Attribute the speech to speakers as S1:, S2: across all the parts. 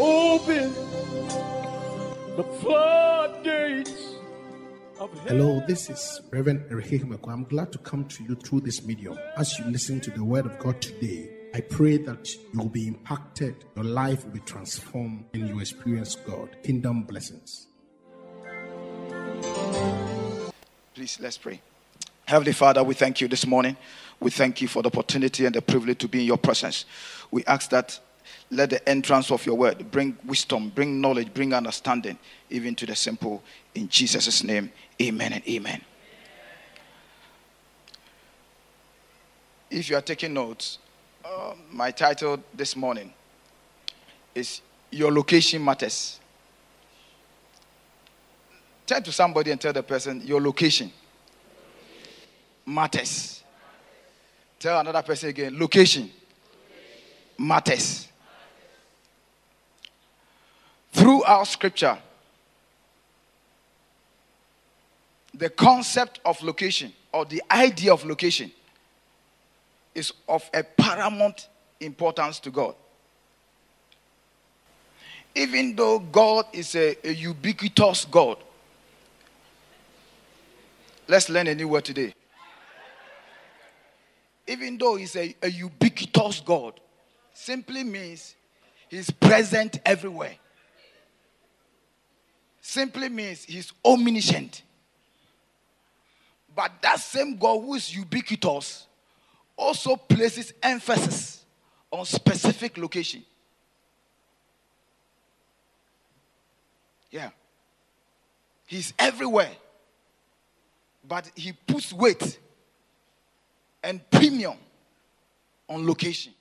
S1: Open the floodgates of heaven.
S2: Hello, this is Reverend Eric Xexemeku. I'm glad to come to you through this medium. As you listen to the word of God today, I pray that you will be impacted, your life will be transformed, and you experience God. Kingdom blessings.
S3: Please, let's pray. Heavenly Father, we thank you this morning. We thank you for the opportunity and the privilege to be in your presence. We ask that let the entrance of your word bring wisdom, bring knowledge, bring understanding, even to the simple. In Jesus' name, amen and amen. If you are taking notes, uh, my title this morning is Your Location Matters. Turn to somebody and tell the person, Your location matters. Tell another person again, location matters. Throughout scripture, the concept of location or the idea of location is of a paramount importance to God. Even though God is a, a ubiquitous God, let's learn a new word today. Even though He's a, a ubiquitous God, simply means He's present everywhere. Simply means He's omniscient. But that same God who is ubiquitous also places emphasis on specific location. Yeah. He's everywhere. But he puts weight and premium on location.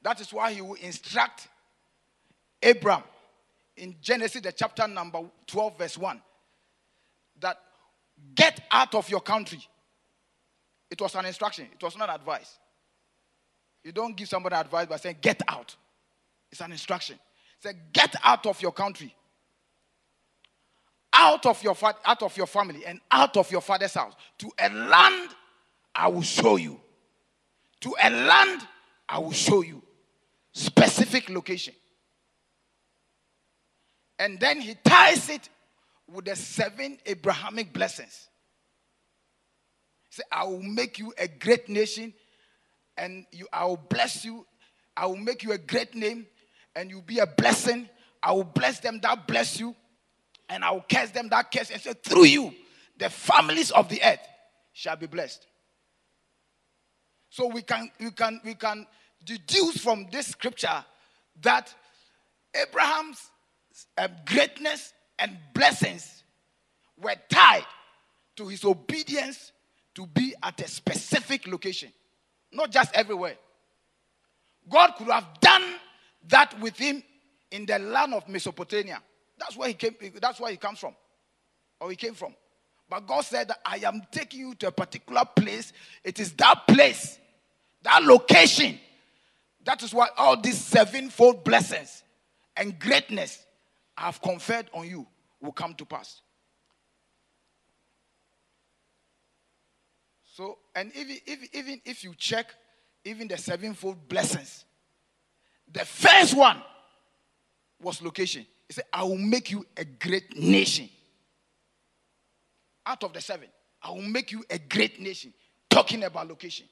S3: That is why he will instruct Abraham in Genesis, the chapter number 12, verse 1, that get out of your country. It was an instruction, it was not advice. You don't give somebody advice by saying, get out. It's an instruction. Say, get out of your country, out of your, fa- out of your family, and out of your father's house to a land I will show you. To a land I will show you. Specific location. And then he ties it with the seven Abrahamic blessings. He said, I will make you a great nation, and you, I will bless you. I will make you a great name, and you'll be a blessing. I will bless them that bless you, and I will curse them that curse. And say, through you, the families of the earth shall be blessed. So we can we can we can deduce from this scripture that Abraham's um, greatness and blessings were tied to his obedience to be at a specific location, not just everywhere. God could have done that with him in the land of Mesopotamia. That's where he came, that's where he comes from. Or he came from. But God said I am taking you to a particular place. It is that place, that location. That is why all these sevenfold blessings and greatness I have conferred on you will come to pass. So, and even, even, even if you check even the sevenfold blessings, the first one was location. He said, I will make you a great nation. Out of the seven, I will make you a great nation. Talking about location.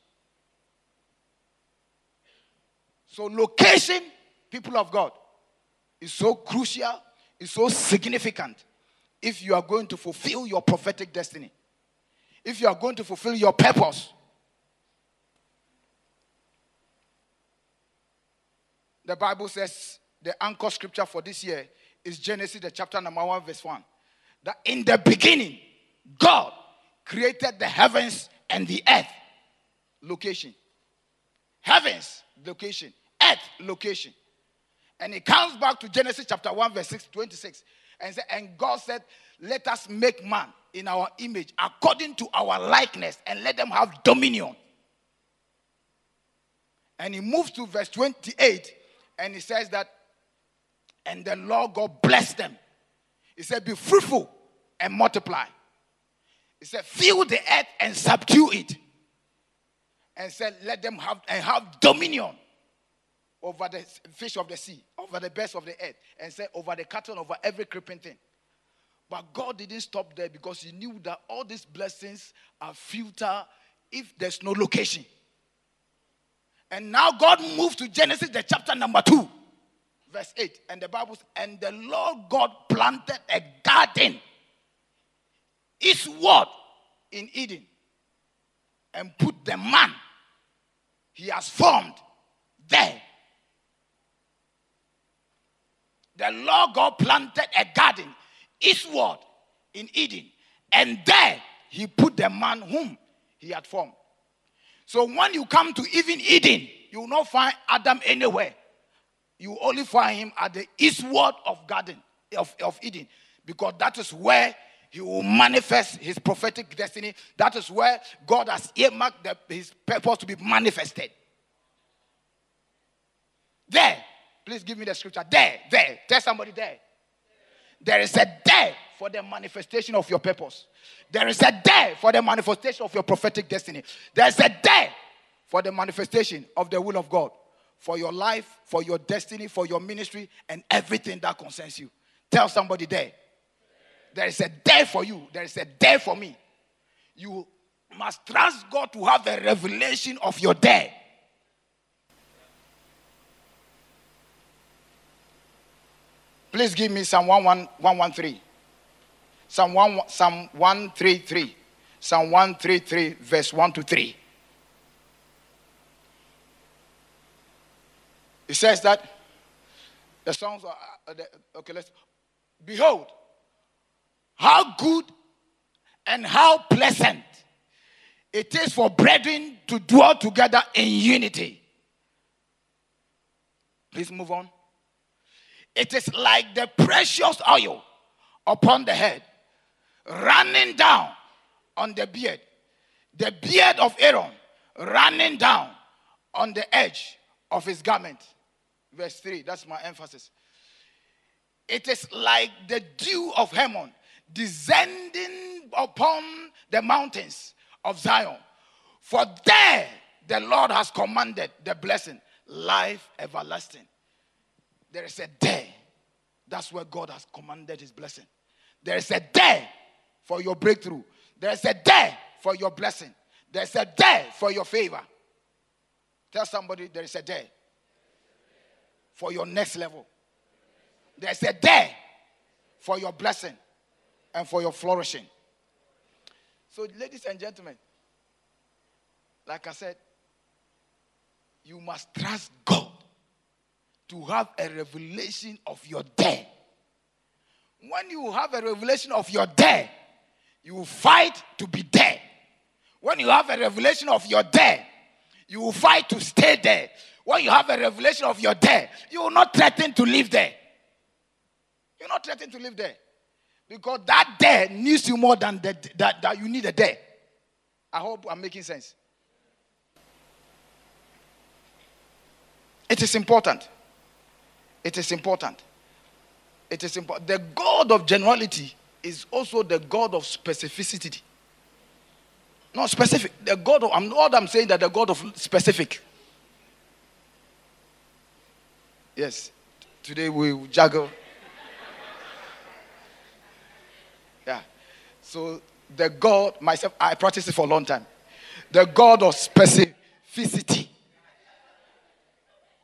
S3: So, location, people of God, is so crucial, is so significant if you are going to fulfill your prophetic destiny, if you are going to fulfill your purpose. The Bible says the anchor scripture for this year is Genesis, the chapter number 1, verse 1. That in the beginning, God created the heavens and the earth. Location. Heavens, location. Earth, location. And it comes back to Genesis chapter 1, verse 6, 26. And, say, and God said, Let us make man in our image, according to our likeness, and let them have dominion. And he moves to verse 28, and he says that, and the Lord God blessed them. He said, Be fruitful and multiply. He said, Fill the earth and subdue it. And said, Let them have and have dominion. Over the fish of the sea, over the birds of the earth, and said, over the cattle, over every creeping thing. But God didn't stop there because He knew that all these blessings are futile if there's no location. And now God moved to Genesis, the chapter number 2, verse 8. And the Bible says, And the Lord God planted a garden eastward in Eden and put the man he has formed there. The Lord God planted a garden eastward in Eden, and there he put the man whom he had formed. So when you come to even Eden, you will not find Adam anywhere. You only find him at the eastward of garden of, of Eden, because that is where he will manifest his prophetic destiny. That is where God has earmarked the, his purpose to be manifested. There. Please give me the scripture. There, there. Tell somebody there. There is a there for the manifestation of your purpose. There is a there for the manifestation of your prophetic destiny. There is a there for the manifestation of the will of God for your life, for your destiny, for your ministry, and everything that concerns you. Tell somebody there. There is a day for you. There is a day for me. You must trust God to have a revelation of your there. Please give me Psalm 113. Psalm, 1, Psalm 133. Psalm 133, verse 1 to 3. It says that the songs are, okay, let's, behold, how good and how pleasant it is for brethren to dwell together in unity. Please move on. It is like the precious oil upon the head, running down on the beard, the beard of Aaron running down on the edge of his garment. Verse 3, that's my emphasis. It is like the dew of Hermon descending upon the mountains of Zion. For there the Lord has commanded the blessing, life everlasting. There is a day. That's where God has commanded his blessing. There is a day for your breakthrough. There is a day for your blessing. There's a day for your favor. Tell somebody there is a day for your next level. There's a day for your blessing and for your flourishing. So, ladies and gentlemen, like I said, you must trust God to have a revelation of your day. When you have a revelation of your day, you fight to be there. When you have a revelation of your day, you fight to stay there. When you have a revelation of your day, you will not threaten to live there. You're not threatening to live there. Because that day needs you more than the, that, that you need a day. I hope I'm making sense. It is important. It is important. It is important. The God of generality is also the God of specificity. Not specific. The God of, I'm not I'm saying that the God of specific. Yes. Today we juggle. Yeah. So the God, myself, I practiced it for a long time. The God of specificity.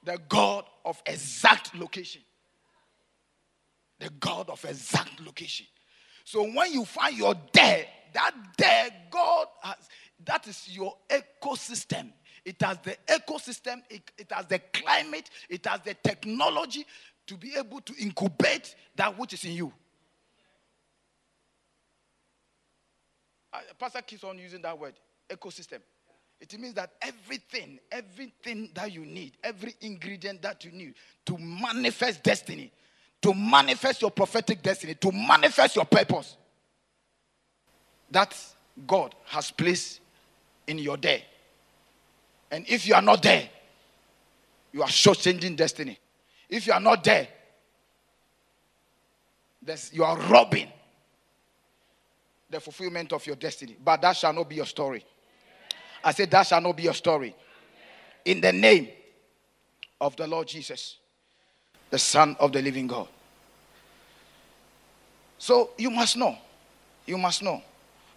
S3: The God of exact location. The God of exact location. So when you find your there, that there, God has, that is your ecosystem. It has the ecosystem, it, it has the climate, it has the technology to be able to incubate that which is in you. Pastor keeps on using that word, ecosystem. It means that everything, everything that you need, every ingredient that you need to manifest destiny, to manifest your prophetic destiny, to manifest your purpose, that God has placed in your day. And if you are not there, you are short-changing destiny. If you are not there, you are robbing the fulfillment of your destiny. But that shall not be your story. I said, That shall not be your story. In the name of the Lord Jesus, the Son of the living God. So you must know. You must know.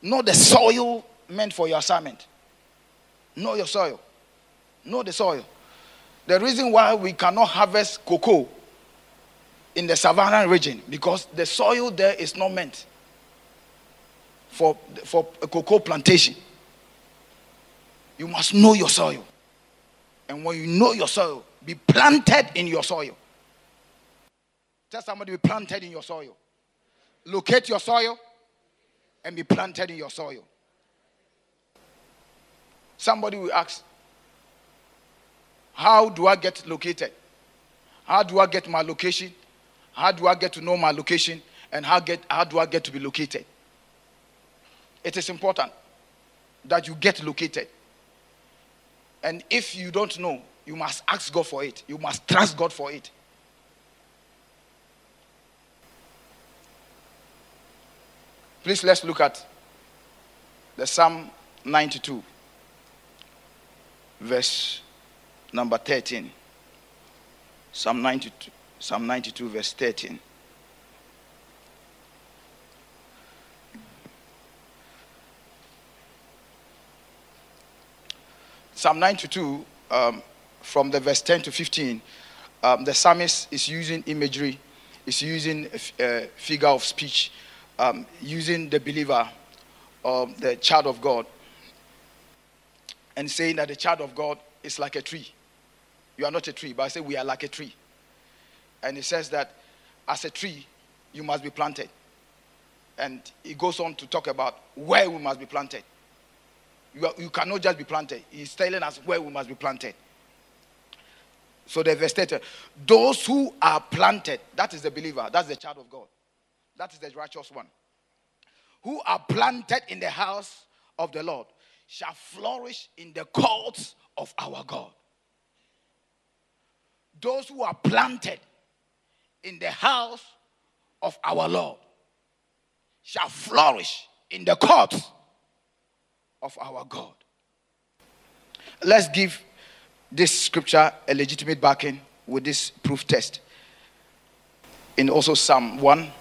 S3: Know the soil meant for your assignment. Know your soil. Know the soil. The reason why we cannot harvest cocoa in the savannah region because the soil there is not meant for, for a cocoa plantation. You must know your soil. And when you know your soil, be planted in your soil. Tell somebody be planted in your soil. Locate your soil and be planted in your soil. Somebody will ask, How do I get located? How do I get my location? How do I get to know my location? And how, get, how do I get to be located? It is important that you get located. And if you don't know, you must ask God for it. You must trust God for it. Please let's look at the Psalm 92, verse number 13. Psalm 92, Psalm 92, verse 13. Psalm 92, um, from the verse 10 to 15, um, the psalmist is using imagery, is using a, a figure of speech, um, using the believer, um, the child of God, and saying that the child of God is like a tree. You are not a tree, but I say we are like a tree. And he says that as a tree, you must be planted. And he goes on to talk about where we must be planted. You, are, you cannot just be planted. He's telling us where we must be planted. So the verse stated, those who are planted, that is the believer, that's the child of God. That is the righteous one. Who are planted in the house of the Lord shall flourish in the courts of our God. Those who are planted in the house of our Lord shall flourish in the courts of our God. Let's give this scripture a legitimate backing with this proof test. In also Psalm 1,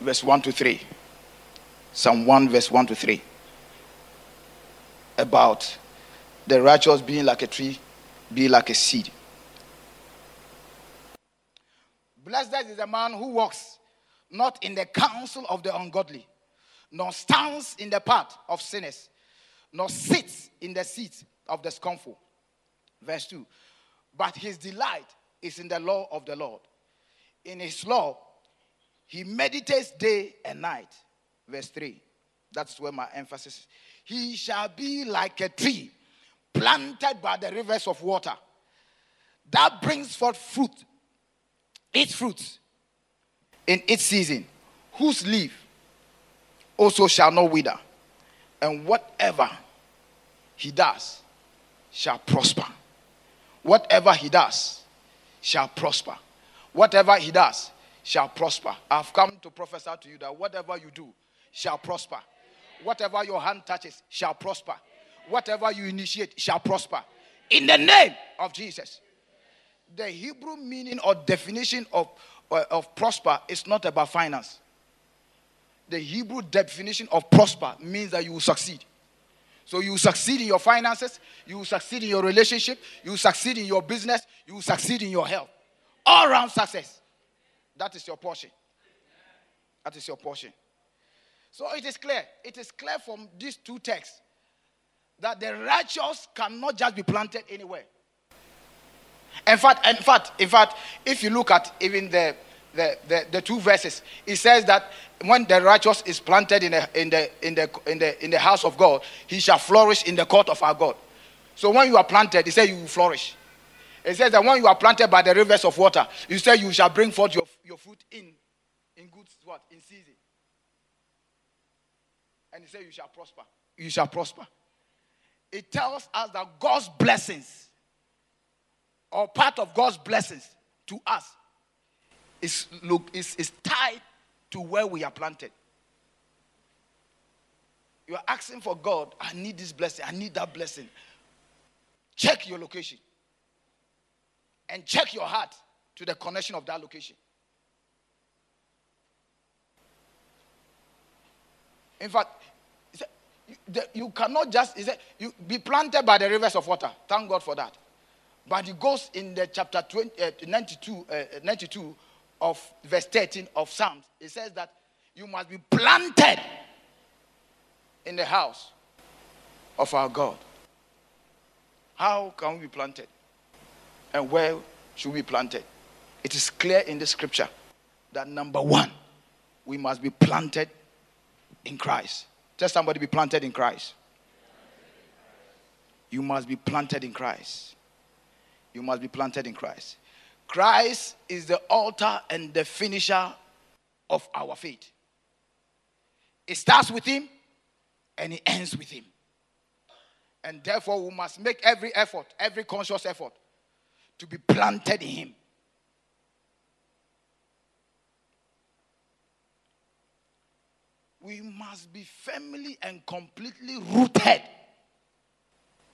S3: verse 1 to 3. Psalm 1, verse 1 to 3. About the righteous being like a tree, be like a seed. Blessed is the man who walks not in the counsel of the ungodly, nor stands in the path of sinners, nor sits in the seat of the scornful. Verse 2. But his delight is in the law of the Lord. In his law, he meditates day and night. Verse 3. That's where my emphasis is. He shall be like a tree planted by the rivers of water that brings forth fruit, its fruits in its season, whose leaf also shall not wither, and whatever he does shall prosper. Whatever he does shall prosper. Whatever he does shall prosper. I've come to prophesy to you that whatever you do shall prosper. Whatever your hand touches shall prosper. Whatever you initiate shall prosper. In the name of Jesus. The Hebrew meaning or definition of, uh, of prosper is not about finance the Hebrew definition of prosper means that you will succeed. So you succeed in your finances, you succeed in your relationship, you succeed in your business, you will succeed in your health. All round success. That is your portion. That is your portion. So it is clear. It is clear from these two texts that the righteous cannot just be planted anywhere. In fact, in fact, in fact, if you look at even the the, the, the two verses, it says that when the righteous is planted in the, in, the, in, the, in, the, in the house of God, he shall flourish in the court of our God. So when you are planted, he says you will flourish. It says that when you are planted by the rivers of water, you say you shall bring forth your, your fruit in, in good what? In season. And he said you shall prosper. You shall prosper. It tells us that God's blessings, or part of God's blessings to us, is, look, is, is tied to where we are planted. You are asking for God, I need this blessing, I need that blessing. Check your location. and check your heart to the connection of that location. In fact, you cannot just you be planted by the rivers of water. Thank God for that. But it goes in the chapter 20, uh, 92, uh, 92 of verse 13 of Psalms. It says that you must be planted in the house of our God. How can we be planted? And where should we be planted? It is clear in the scripture that number one, we must be planted in Christ. Tell somebody be planted in Christ. You must be planted in Christ. You must be planted in Christ. Christ is the altar and the finisher of our faith. It starts with Him and it ends with Him. And therefore, we must make every effort, every conscious effort, to be planted in Him. We must be firmly and completely rooted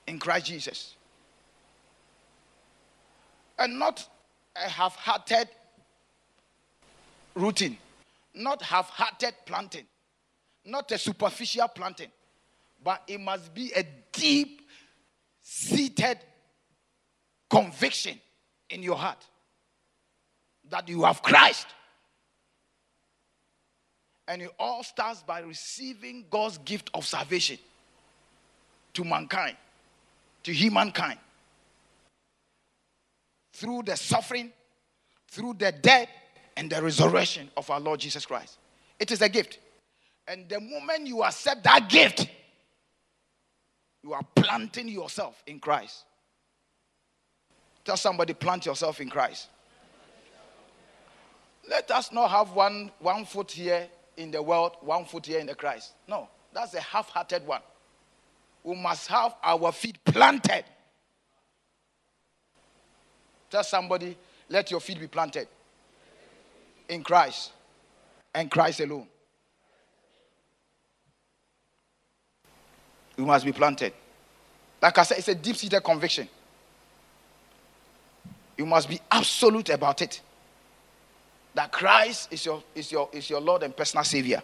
S3: in Christ Jesus. And not a half hearted rooting, not half hearted planting, not a superficial planting, but it must be a deep seated conviction in your heart that you have Christ. And it all starts by receiving God's gift of salvation to mankind, to humankind through the suffering, through the death, and the resurrection of our Lord Jesus Christ. It is a gift. And the moment you accept that gift, you are planting yourself in Christ. Tell somebody, plant yourself in Christ. Let us not have one, one foot here in the world, one foot here in the Christ. No, that's a half hearted one. We must have our feet planted Tell somebody, let your feet be planted in Christ and Christ alone. You must be planted. Like I said, it's a deep seated conviction. You must be absolute about it. That Christ is your, is, your, is your Lord and personal Savior.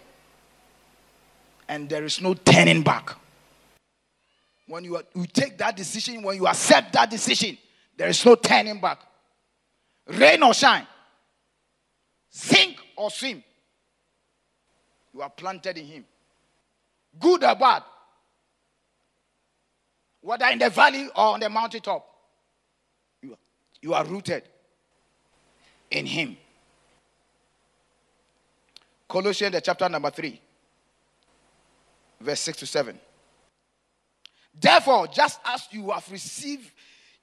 S3: And there is no turning back. When you, are, you take that decision, when you accept that decision, there is no turning back. Rain or shine, sink or swim, you are planted in Him. Good or bad, whether in the valley or on the mountaintop, you, you are rooted in Him. Colossians, chapter number 3, verse 6 to 7. Therefore, just as you have received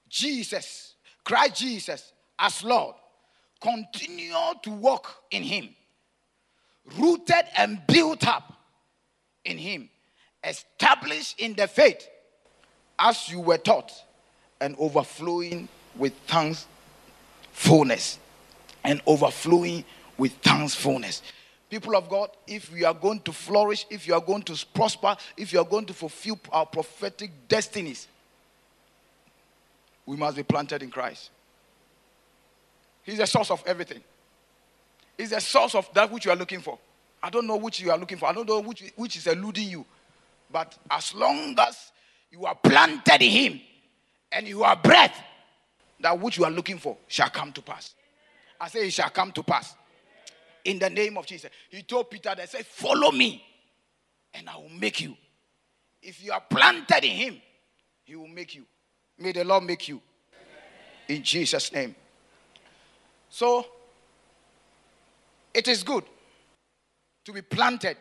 S3: Jesus, Christ Jesus, as Lord, continue to walk in Him, rooted and built up in Him, established in the faith as you were taught, and overflowing with thankfulness, and overflowing with thankfulness. People of God, if we are going to flourish, if you are going to prosper, if you are going to fulfill our prophetic destinies, we must be planted in Christ. He's the source of everything. He's the source of that which you are looking for. I don't know which you are looking for. I don't know which, which is eluding you. But as long as you are planted in Him and you are breath, that which you are looking for shall come to pass. I say it shall come to pass. In the name of Jesus. He told Peter that said, Follow me, and I will make you. If you are planted in Him, He will make you. May the Lord make you. In Jesus' name. So, it is good to be planted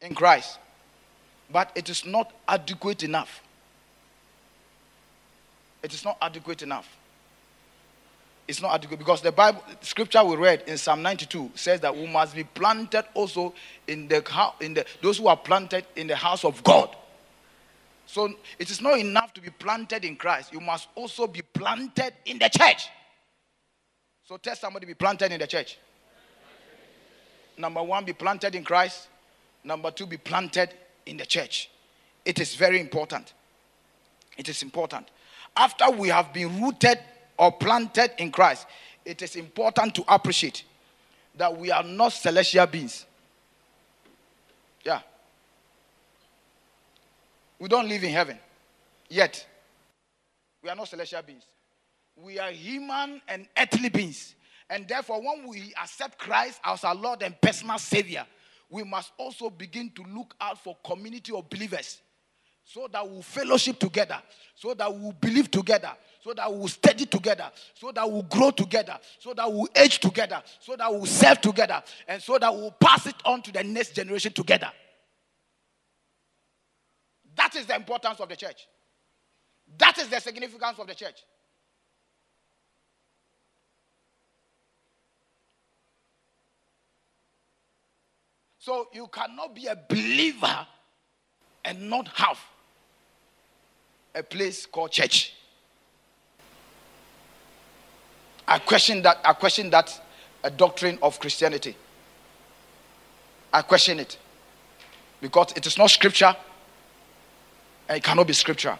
S3: in Christ, but it is not adequate enough. It is not adequate enough. It's not adequate because the Bible, scripture we read in Psalm 92 says that we must be planted also in the, in the those who are planted in the house of God. So it is not enough to be planted in Christ. You must also be planted in the church. So tell somebody be planted in the church. Number one, be planted in Christ. Number two, be planted in the church. It is very important. It is important. after we have been rooted or planted in Christ, it is important to appreciate that we are not celestial beings. Yeah. We don't live in heaven yet. We are not celestial beings. We are human and earthly beings. And therefore, when we accept Christ as our Lord and personal Savior, we must also begin to look out for community of believers so that we'll fellowship together, so that we'll believe together, so that we'll study together, so that we'll grow together, so that we'll age together, so that we'll serve together, and so that we'll pass it on to the next generation together. That is the importance of the church. That is the significance of the church. So you cannot be a believer and not have a place called church. I question that. I question that a doctrine of Christianity. I question it because it is not scripture it cannot be scripture.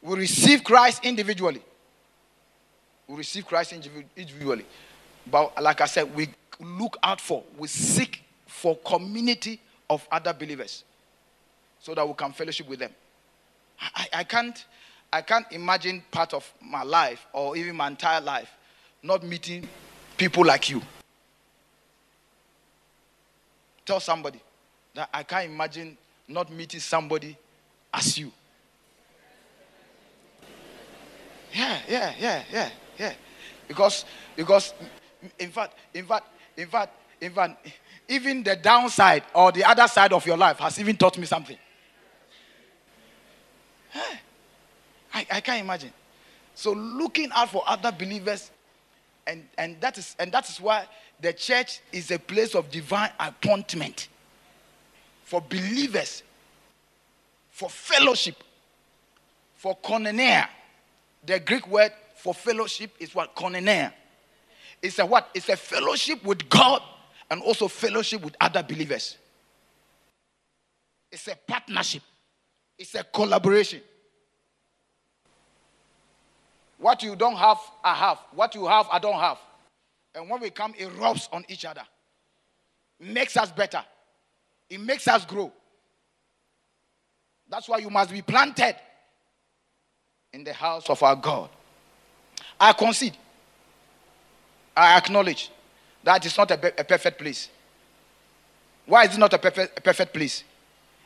S3: We receive Christ individually. We receive Christ individually. But like I said, we look out for, we seek for community of other believers so that we can fellowship with them. I, I, can't I can't imagine part of my life or even my entire life not meeting people like you. Tell somebody that I can't imagine not meeting somebody as you. Yeah, yeah, yeah, yeah, yeah. Because because in fact, in fact, in fact, in fact, even the downside or the other side of your life has even taught me something. I, I can't imagine. So looking out for other believers, and, and that is and that is why the church is a place of divine appointment for believers, for fellowship, for koinonia. The Greek word for fellowship is what koinonia. It's a what? It's a fellowship with God and also fellowship with other believers. It's a partnership. It's a collaboration. What you don't have, I have. What you have, I don't have. And when we come, it rubs on each other. Makes us better. It makes us grow. That's why you must be planted in the house of our God. I concede. I acknowledge that it's not a, a perfect place. Why is it not a perfect, a perfect place?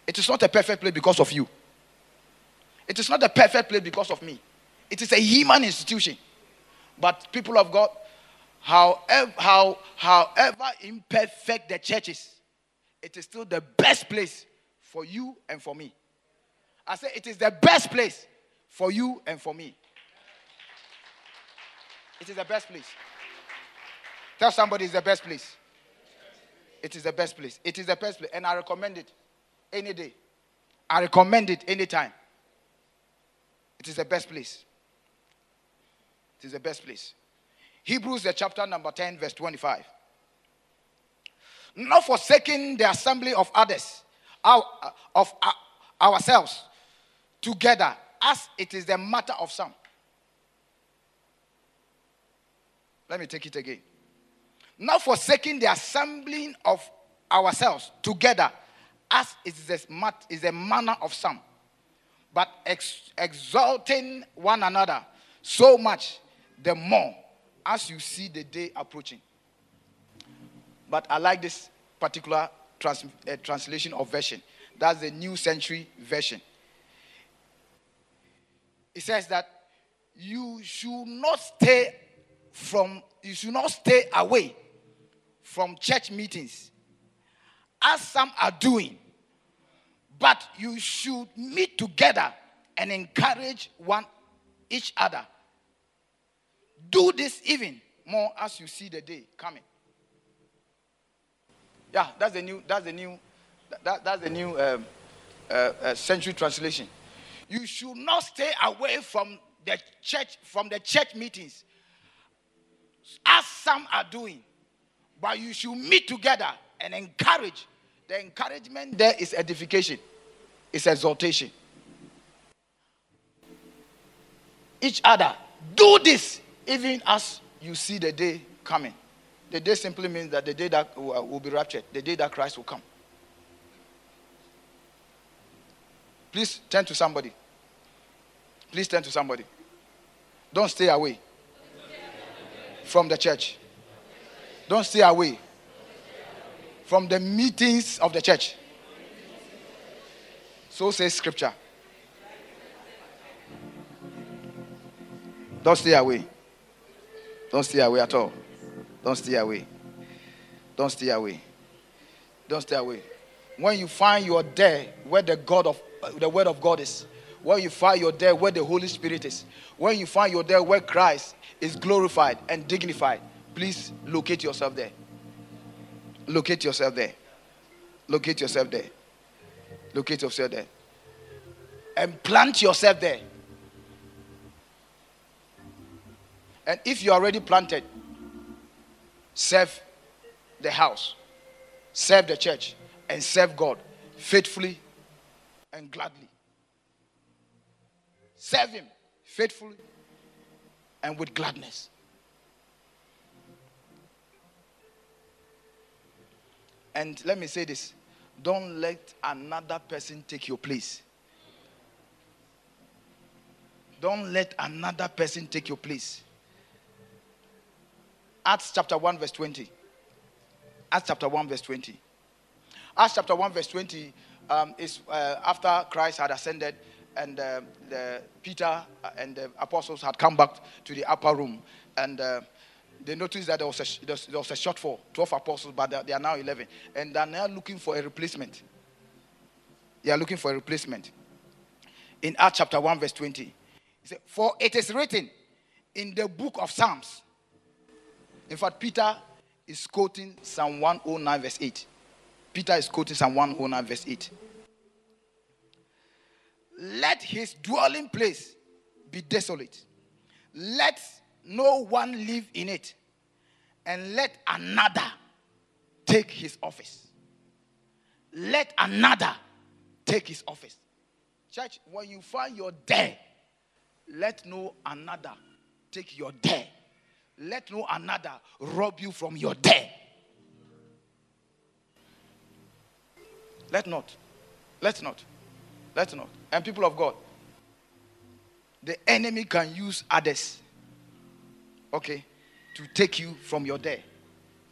S3: It is not a perfect place because of you. It is not a perfect place because of me. It is a human institution. But people of God, however, how, however imperfect the church is, it is still the best place for you and for me. I say it is the best place for you and for me. It is the best place. Tell somebody it's the best place. It is the best place. It is the best place. And I recommend it any day. I recommend it anytime. It is the best place. It is the best place. Hebrews, the chapter number 10, verse 25. Not forsaking the assembly of others, our, of uh, ourselves, together, as it is the matter of some. Let me take it again not forsaking the assembling of ourselves together, as is the, is the manner of some, but ex- exalting one another so much the more as you see the day approaching. But I like this particular trans- uh, translation of version. That's the New Century Version. It says that you should not stay from, you should not stay away from church meetings, as some are doing, but you should meet together and encourage one each other. Do this even more as you see the day coming. Yeah, that's the new. That's the new. That, that's the new um, uh, uh, century translation. You should not stay away from the church from the church meetings, as some are doing, but you should meet together and encourage. The encouragement there is edification. is exaltation. Each other. Do this even as you see the day coming. The day simply means that the day that uh, will be raptured, the day that Christ will come. Please turn to somebody. Please turn to somebody. Don't stay away from the church. Don't stay away from the meetings of the church. So says scripture. Don't stay away. Don't stay away at all. Don't stay away. Don't stay away. Don't stay away. When you find you're there where the God of the word of God is, when you find you're there where the Holy Spirit is, when you find you're there where Christ is glorified and dignified, please locate yourself there. Locate yourself there. Locate yourself there. Locate yourself there. And plant yourself there. And if you already planted, serve the house, serve the church, and serve God faithfully and gladly. Serve Him faithfully and with gladness. And let me say this don't let another person take your place. Don't let another person take your place. Acts chapter 1, verse 20. Acts chapter 1, verse 20. Acts chapter 1, verse 20 um, is uh, after Christ had ascended and uh, the Peter and the apostles had come back to the upper room. And uh, they noticed that there was a, there was a shortfall 12 apostles, but they are now 11. And they're now looking for a replacement. They are looking for a replacement. In Acts chapter 1, verse 20, said, For it is written in the book of Psalms in fact, Peter is quoting Psalm 109, verse 8. Peter is quoting Psalm 109, verse 8. Let his dwelling place be desolate. Let no one live in it. And let another take his office. Let another take his office. Church, when you find your day, let no another take your day let no another rob you from your day. Let not. Let not. Let not. And people of God, the enemy can use others, okay, to take you from your day,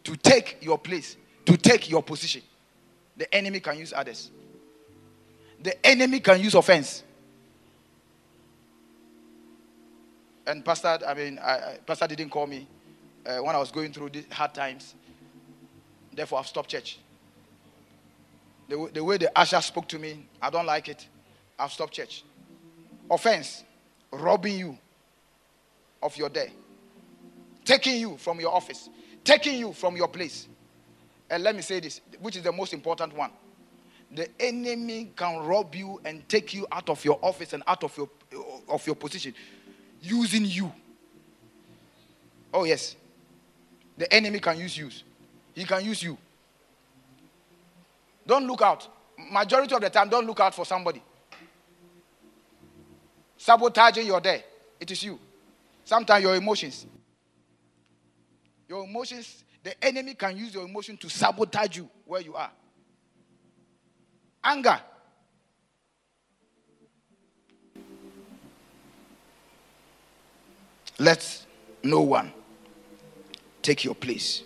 S3: to take your place, to take your position. The enemy can use others. The enemy can use offense. And pastor, I mean, I, pastor didn't call me uh, when I was going through hard times. Therefore, I've stopped church. The, the way the usher spoke to me, I don't like it. I've stopped church. Offense, robbing you of your day, taking you from your office, taking you from your place. And let me say this, which is the most important one. The enemy can rob you and take you out of your office and out of your of your position using you. Oh, yes. The enemy can use you. He can use you. Don't look out. Majority of the time, don't look out for somebody. Sabotaging your day. It is you. Sometimes your emotions. Your emotions, the enemy can use your emotion to sabotage you where you are. Anger. Let no one take your place,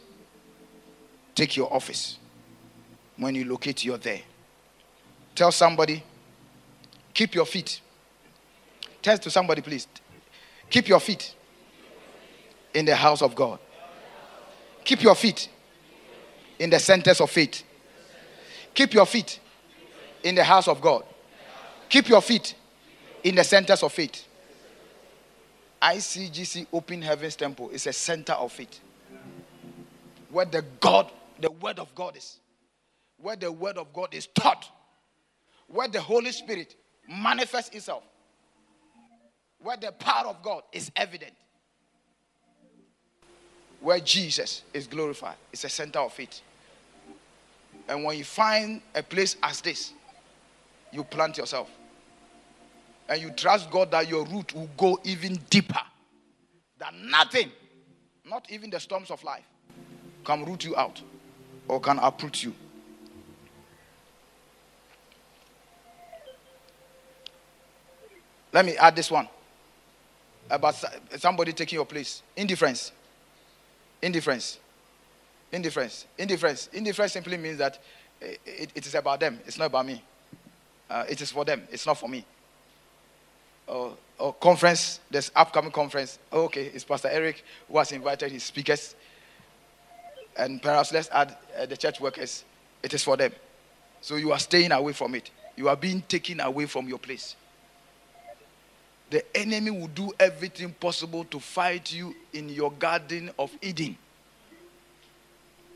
S3: take your office. When you locate, you're there. Tell somebody, keep your feet. Tell to somebody, please. Keep your feet in the house of God. Keep your feet in the centers of faith. Keep your feet in the house of God. Keep your feet in the centers of faith. ICGC Open Heavens Temple is a center of it. Where the God, the Word of God is. Where the Word of God is taught. Where the Holy Spirit manifests itself. Where the power of God is evident. Where Jesus is glorified. It's a center of it. And when you find a place as this, you plant yourself. And you trust God that your root will go even deeper. than nothing, not even the storms of life, can root you out or can uproot you. Let me add this one about somebody taking your place. Indifference. Indifference. Indifference. Indifference. Indifference simply means that it, it is about them. It's not about me. Uh, it is for them. It's not for me. Or, conference. There's upcoming conference. Okay, it's Pastor Eric who has invited his speakers. And perhaps let's add uh, the church workers. It is for them. So you are staying away from it. You are being taken away from your place the enemy will do everything possible to fight you in your garden of Eden.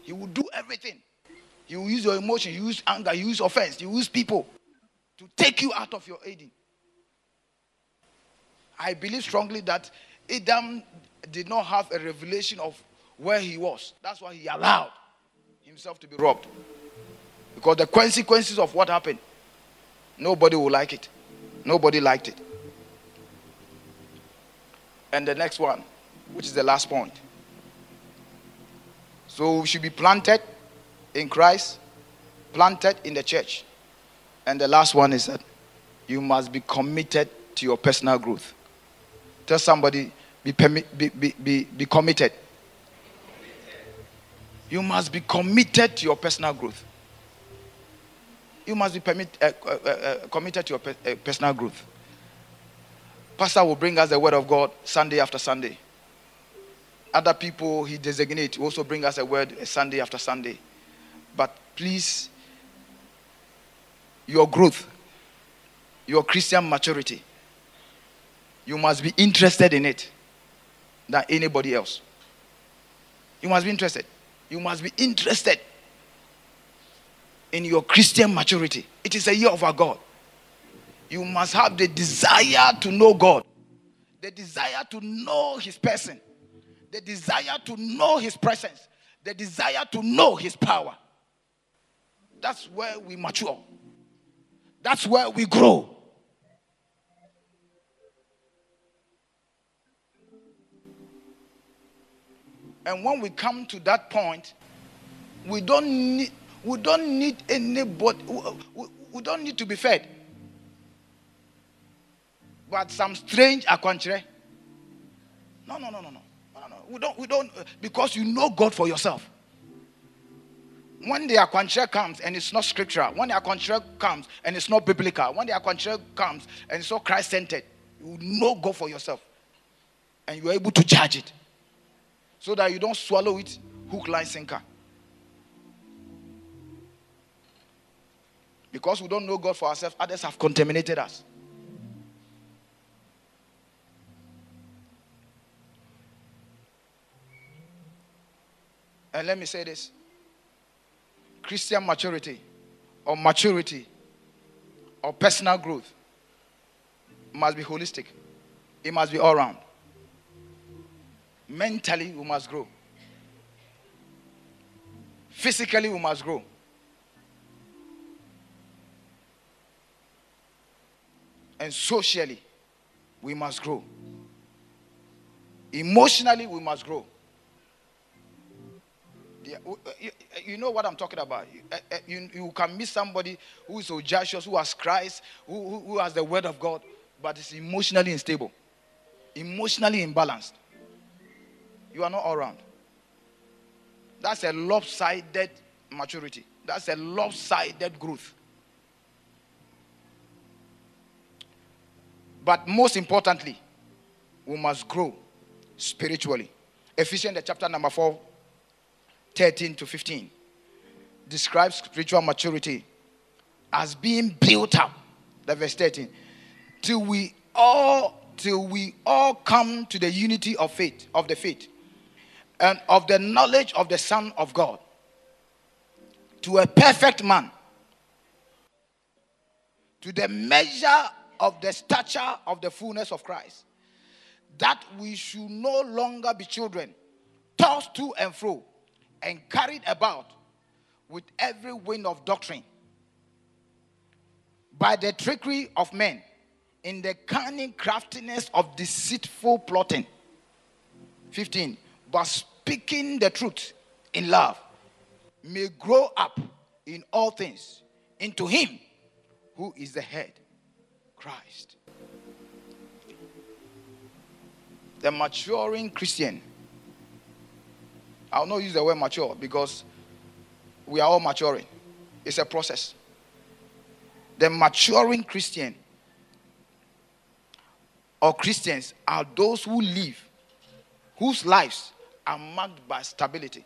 S3: He will do everything. He will use your emotion, he will use anger, he will use offense, he will use people to take you out of your Eden. I believe strongly that Adam did not have a revelation of where he was. That's why he allowed himself to be robbed. Because the consequences of what happened, nobody will like it. Nobody liked it. And the next one, which is the last point. So we should be planted in Christ, planted in the church. And the last one is that you must be committed to your personal growth. Tell somebody, be, be, be, be, be committed. You must be committed to your personal growth. You must be permit, uh, uh, uh, committed to your pe- uh, personal growth. Pastor will bring us the word of God Sunday after Sunday. Other people he designates also bring us a word Sunday after Sunday. But please, your growth, your Christian maturity, you must be interested in it than anybody else. You must be interested. You must be interested in your Christian maturity. It is a year of our God. You must have the desire to know God, the desire to know His person, the desire to know His presence, the desire to know His power. That's where we mature, that's where we grow. And when we come to that point, we don't need, we don't need anybody, we, don't need to be fed but some strange akwanchire. No, no, no, no, no. No, no, We don't, we don't, because you know God for yourself. When the akwanchire comes and it's not scriptural, when the akwanchire comes and it's not biblical, when the akwanchire comes and it's not Christ centered, you know God for yourself. And you're able to judge it. So that you don't swallow it hook, line, sinker. Because we don't know God for ourselves, others have contaminated us. And let me say this Christian maturity or maturity or personal growth must be holistic, it must be all round. Mentally, we must grow. Physically, we must grow. And socially, we must grow. Emotionally, we must grow. Yeah, you know what I'm talking about. Eh, eh, you, you can meet somebody who is so just, who has Christ, who, who has the word of God, but is emotionally unstable, emotionally imbalanced. You are not all around. That's a lopsided maturity. That's a lopsided growth. But most importantly, we must grow spiritually. Ephesians chapter number 4, 13 to 15 describes spiritual maturity as being built up. The verse 13. Till we all till we all come to the unity of faith, of the faith, and of the knowledge of the Son of God, to a perfect man, to the measure of the stature of the fullness of Christ, that we should no longer be children, tossed to and fro and carried about with every wind of doctrine by the trickery of men, in the cunning craftiness of deceitful plotting. 15. But speaking the truth in love may grow up in all things into Him who is the head, Christ. The maturing Christian. I'll not use the word mature because we are all maturing. It's a process. The maturing Christian or Christians are those who live, whose lives are marked by stability.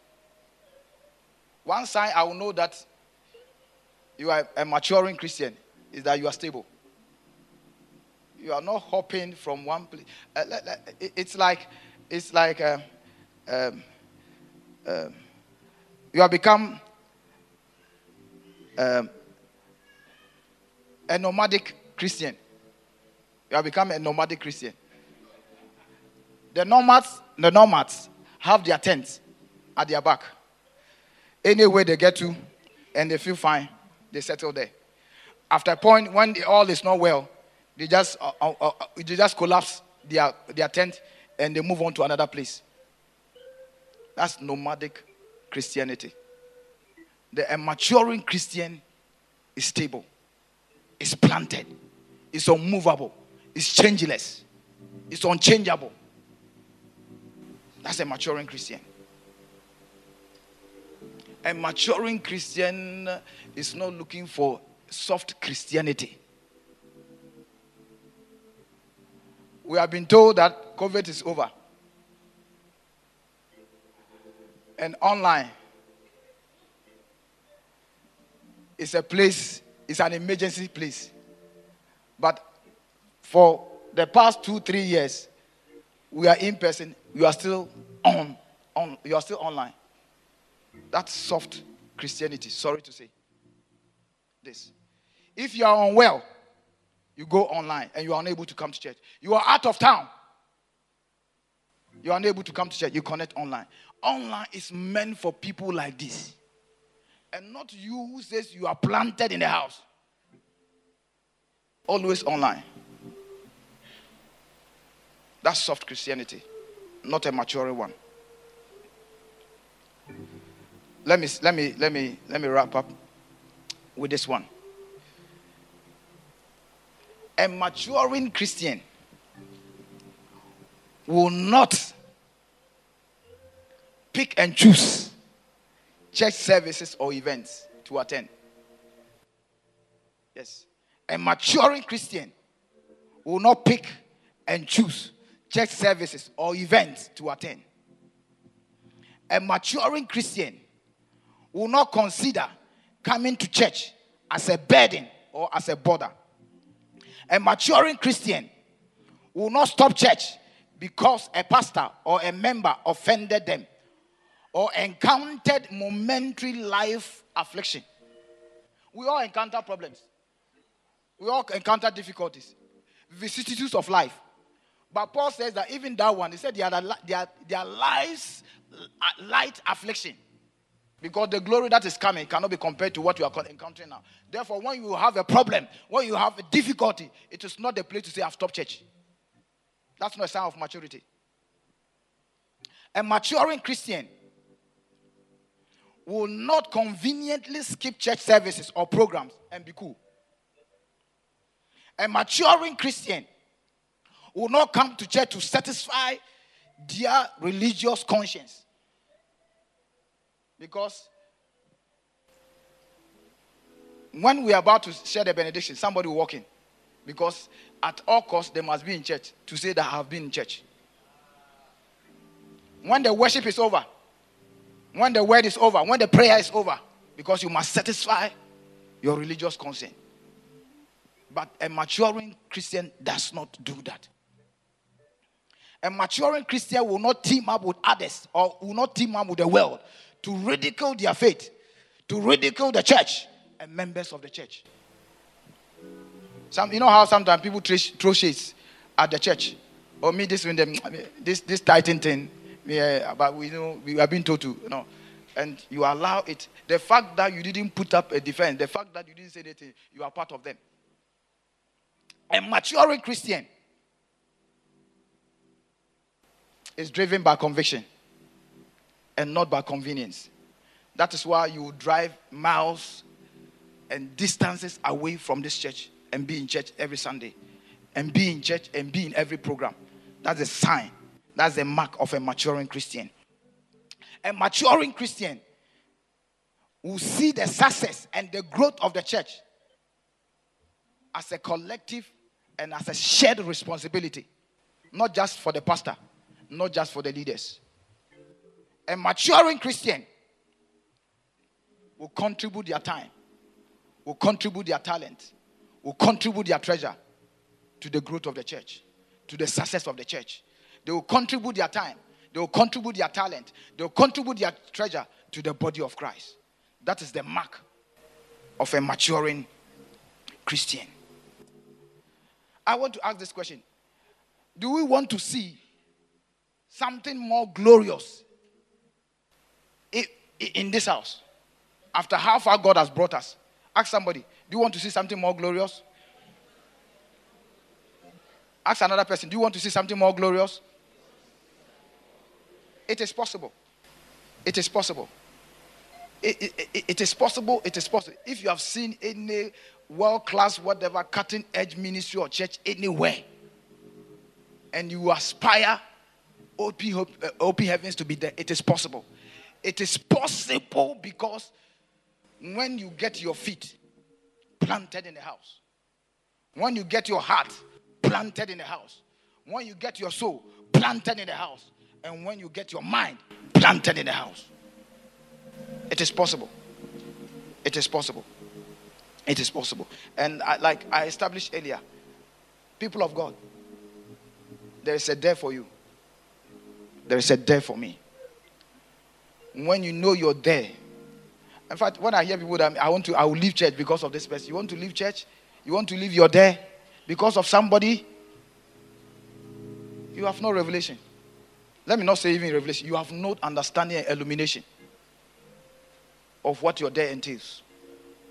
S3: One sign I will know that you are a maturing Christian is that you are stable. You are not hopping from one place. Uh, it's like, it's like uh, um, uh, you have become um, a nomadic Christian. You have become a nomadic Christian. The nomads, the nomads have their tents at their back. Anywhere they get to and they feel fine, they settle there. After a point, when all is not well, they just, uh, uh, uh, they just collapse their, their tent and they move on to another place. That's nomadic Christianity. The maturing Christian is stable, is planted, is unmovable, is changeless, is unchangeable. That's a maturing Christian. A maturing Christian is not looking for soft Christianity. We have been told that COVID is over. And online is a place, it's an emergency place. But for the past two, three years, we are in person, you are still on, on you are still online. That's soft Christianity, sorry to say. This. If you are unwell, you go online and you are unable to come to church. You are out of town. You are unable to come to church. You connect online. Online is meant for people like this. And not you who says you are planted in the house. Always online. That's soft Christianity, not a maturing one. Let me let me let me let me wrap up with this one. A maturing Christian will not pick and choose church services or events to attend. Yes. A maturing Christian will not pick and choose church services or events to attend. A maturing Christian will not consider coming to church as a burden or as a bother. A maturing Christian will not stop church because a pastor or a member offended them or encountered momentary life affliction. We all encounter problems. We all encounter difficulties, vicissitudes of life. But Paul says that even that one, he said they are, they are, they are lives, uh, light affliction. Because the glory that is coming cannot be compared to what you are encountering now. Therefore, when you have a problem, when you have a difficulty, it is not the place to say, I've stopped church. That's not a sign of maturity. A maturing Christian will not conveniently skip church services or programs and be cool. A maturing Christian will not come to church to satisfy their religious conscience. Because when we are about to share the benediction, somebody will walk in. Because at all costs, they must be in church to say that I have been in church. When the worship is over, when the word is over, when the prayer is over, because you must satisfy your religious conscience. But a maturing Christian does not do that. A maturing Christian will not team up with others or will not team up with the world to ridicule their faith, to ridicule the church and members of the church. Some, you know how sometimes people throw shades at the church, or me this them this this titan thing, yeah, but we know we have been told to, you know, and you allow it. The fact that you didn't put up a defense, the fact that you didn't say anything, you are part of them. A maturing Christian is driven by conviction and not by convenience. That is why you drive miles and distances away from this church and be in church every Sunday and be in church and be in every program. That's a sign. That's the mark of a maturing Christian. A maturing Christian will see the success and the growth of the church as a collective and as a shared responsibility, not just for the pastor, not just for the leaders. A maturing Christian will contribute their time, will contribute their talent, will contribute their treasure to the growth of the church, to the success of the church. They will contribute their time, they will contribute their talent, they will contribute their treasure to the body of Christ. That is the mark of a maturing Christian. I want to ask this question Do we want to see something more glorious in this house? After how far God has brought us, ask somebody, Do you want to see something more glorious? Ask another person, Do you want to see something more glorious? It is possible. It is possible. It, it, it is possible. It is possible. If you have seen any world class, whatever, cutting edge ministry or church anywhere, and you aspire Uh, Open Heavens to be there, it is possible. It is possible because when you get your feet planted in the house, when you get your heart planted in the house, when you get your soul planted in the house, and when you get your mind planted in the house, it is possible. It is possible. It is possible. And I, like I established earlier, people of God, there is a day for you. There is a day for me. When you know you're there. In fact, when I hear people that I want to, I will leave church because of this person. You want to leave church? You want to leave your day because of somebody? You have no revelation. Let me not say even revelation. You have no understanding and illumination of what your day entails.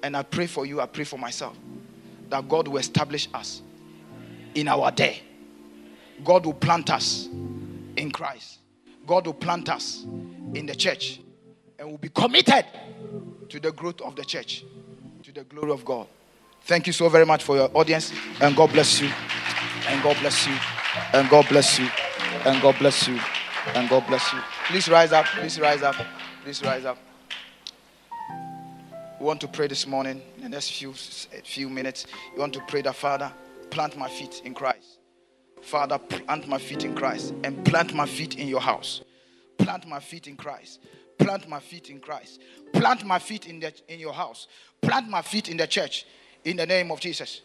S3: And I pray for you, I pray for myself that God will establish us in our day. God will plant us in Christ. God will plant us in the church and will be committed to the growth of the church, to the glory of God. Thank you so very much for your audience, and God bless you, and God bless you, and God bless you, and God bless you, and God bless you. Please rise up, please rise up, please rise up. We want to pray this morning in the next few, few minutes. You want to pray that, Father, plant my feet in Christ. Father, plant my feet in Christ and plant my feet in your house. Plant my feet in Christ. Plant my feet in Christ. Plant my feet in, the, in your house. Plant my feet in the church in the name of Jesus.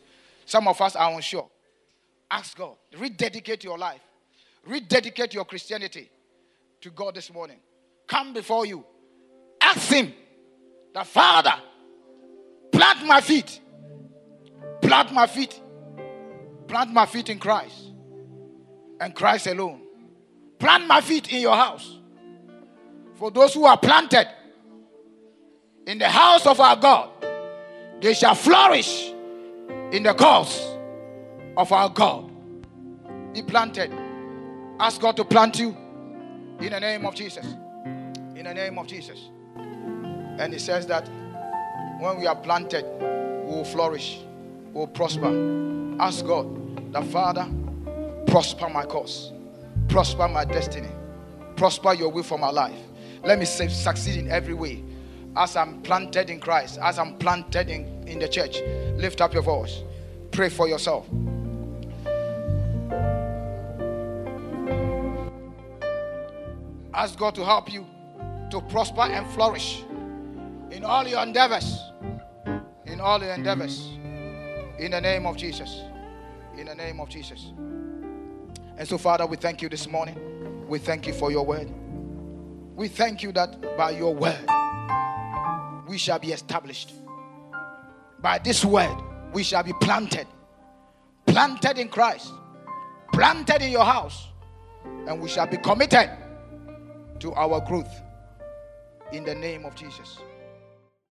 S3: Some of us are unsure. Ask God. Rededicate your life. Rededicate your Christianity to God this morning. Come before you. Ask Him the Father, plant my feet. Plant my feet. Plant my feet in Christ and Christ alone. Plant my feet in your house. For those who are planted in the house of our God, they shall flourish in the cause of our God. Be planted. Ask God to plant you in the name of Jesus. In the name of Jesus. And he says that when we are planted, we will flourish, we will prosper. Ask God, the Father, prosper my cause, prosper my destiny, prosper your will for my life. Let me say, succeed in every way. As I'm planted in Christ, as I'm planted in, in the church, lift up your voice. Pray for yourself. Ask God to help you to prosper and flourish in all your endeavors. In all your endeavors. In the name of Jesus. In the name of Jesus. And so, Father, we thank you this morning. We thank you for your word. We thank you that by your word we shall be established. By this word we shall be planted. Planted in Christ. Planted in your house. And we shall be committed to our growth. In the name of Jesus.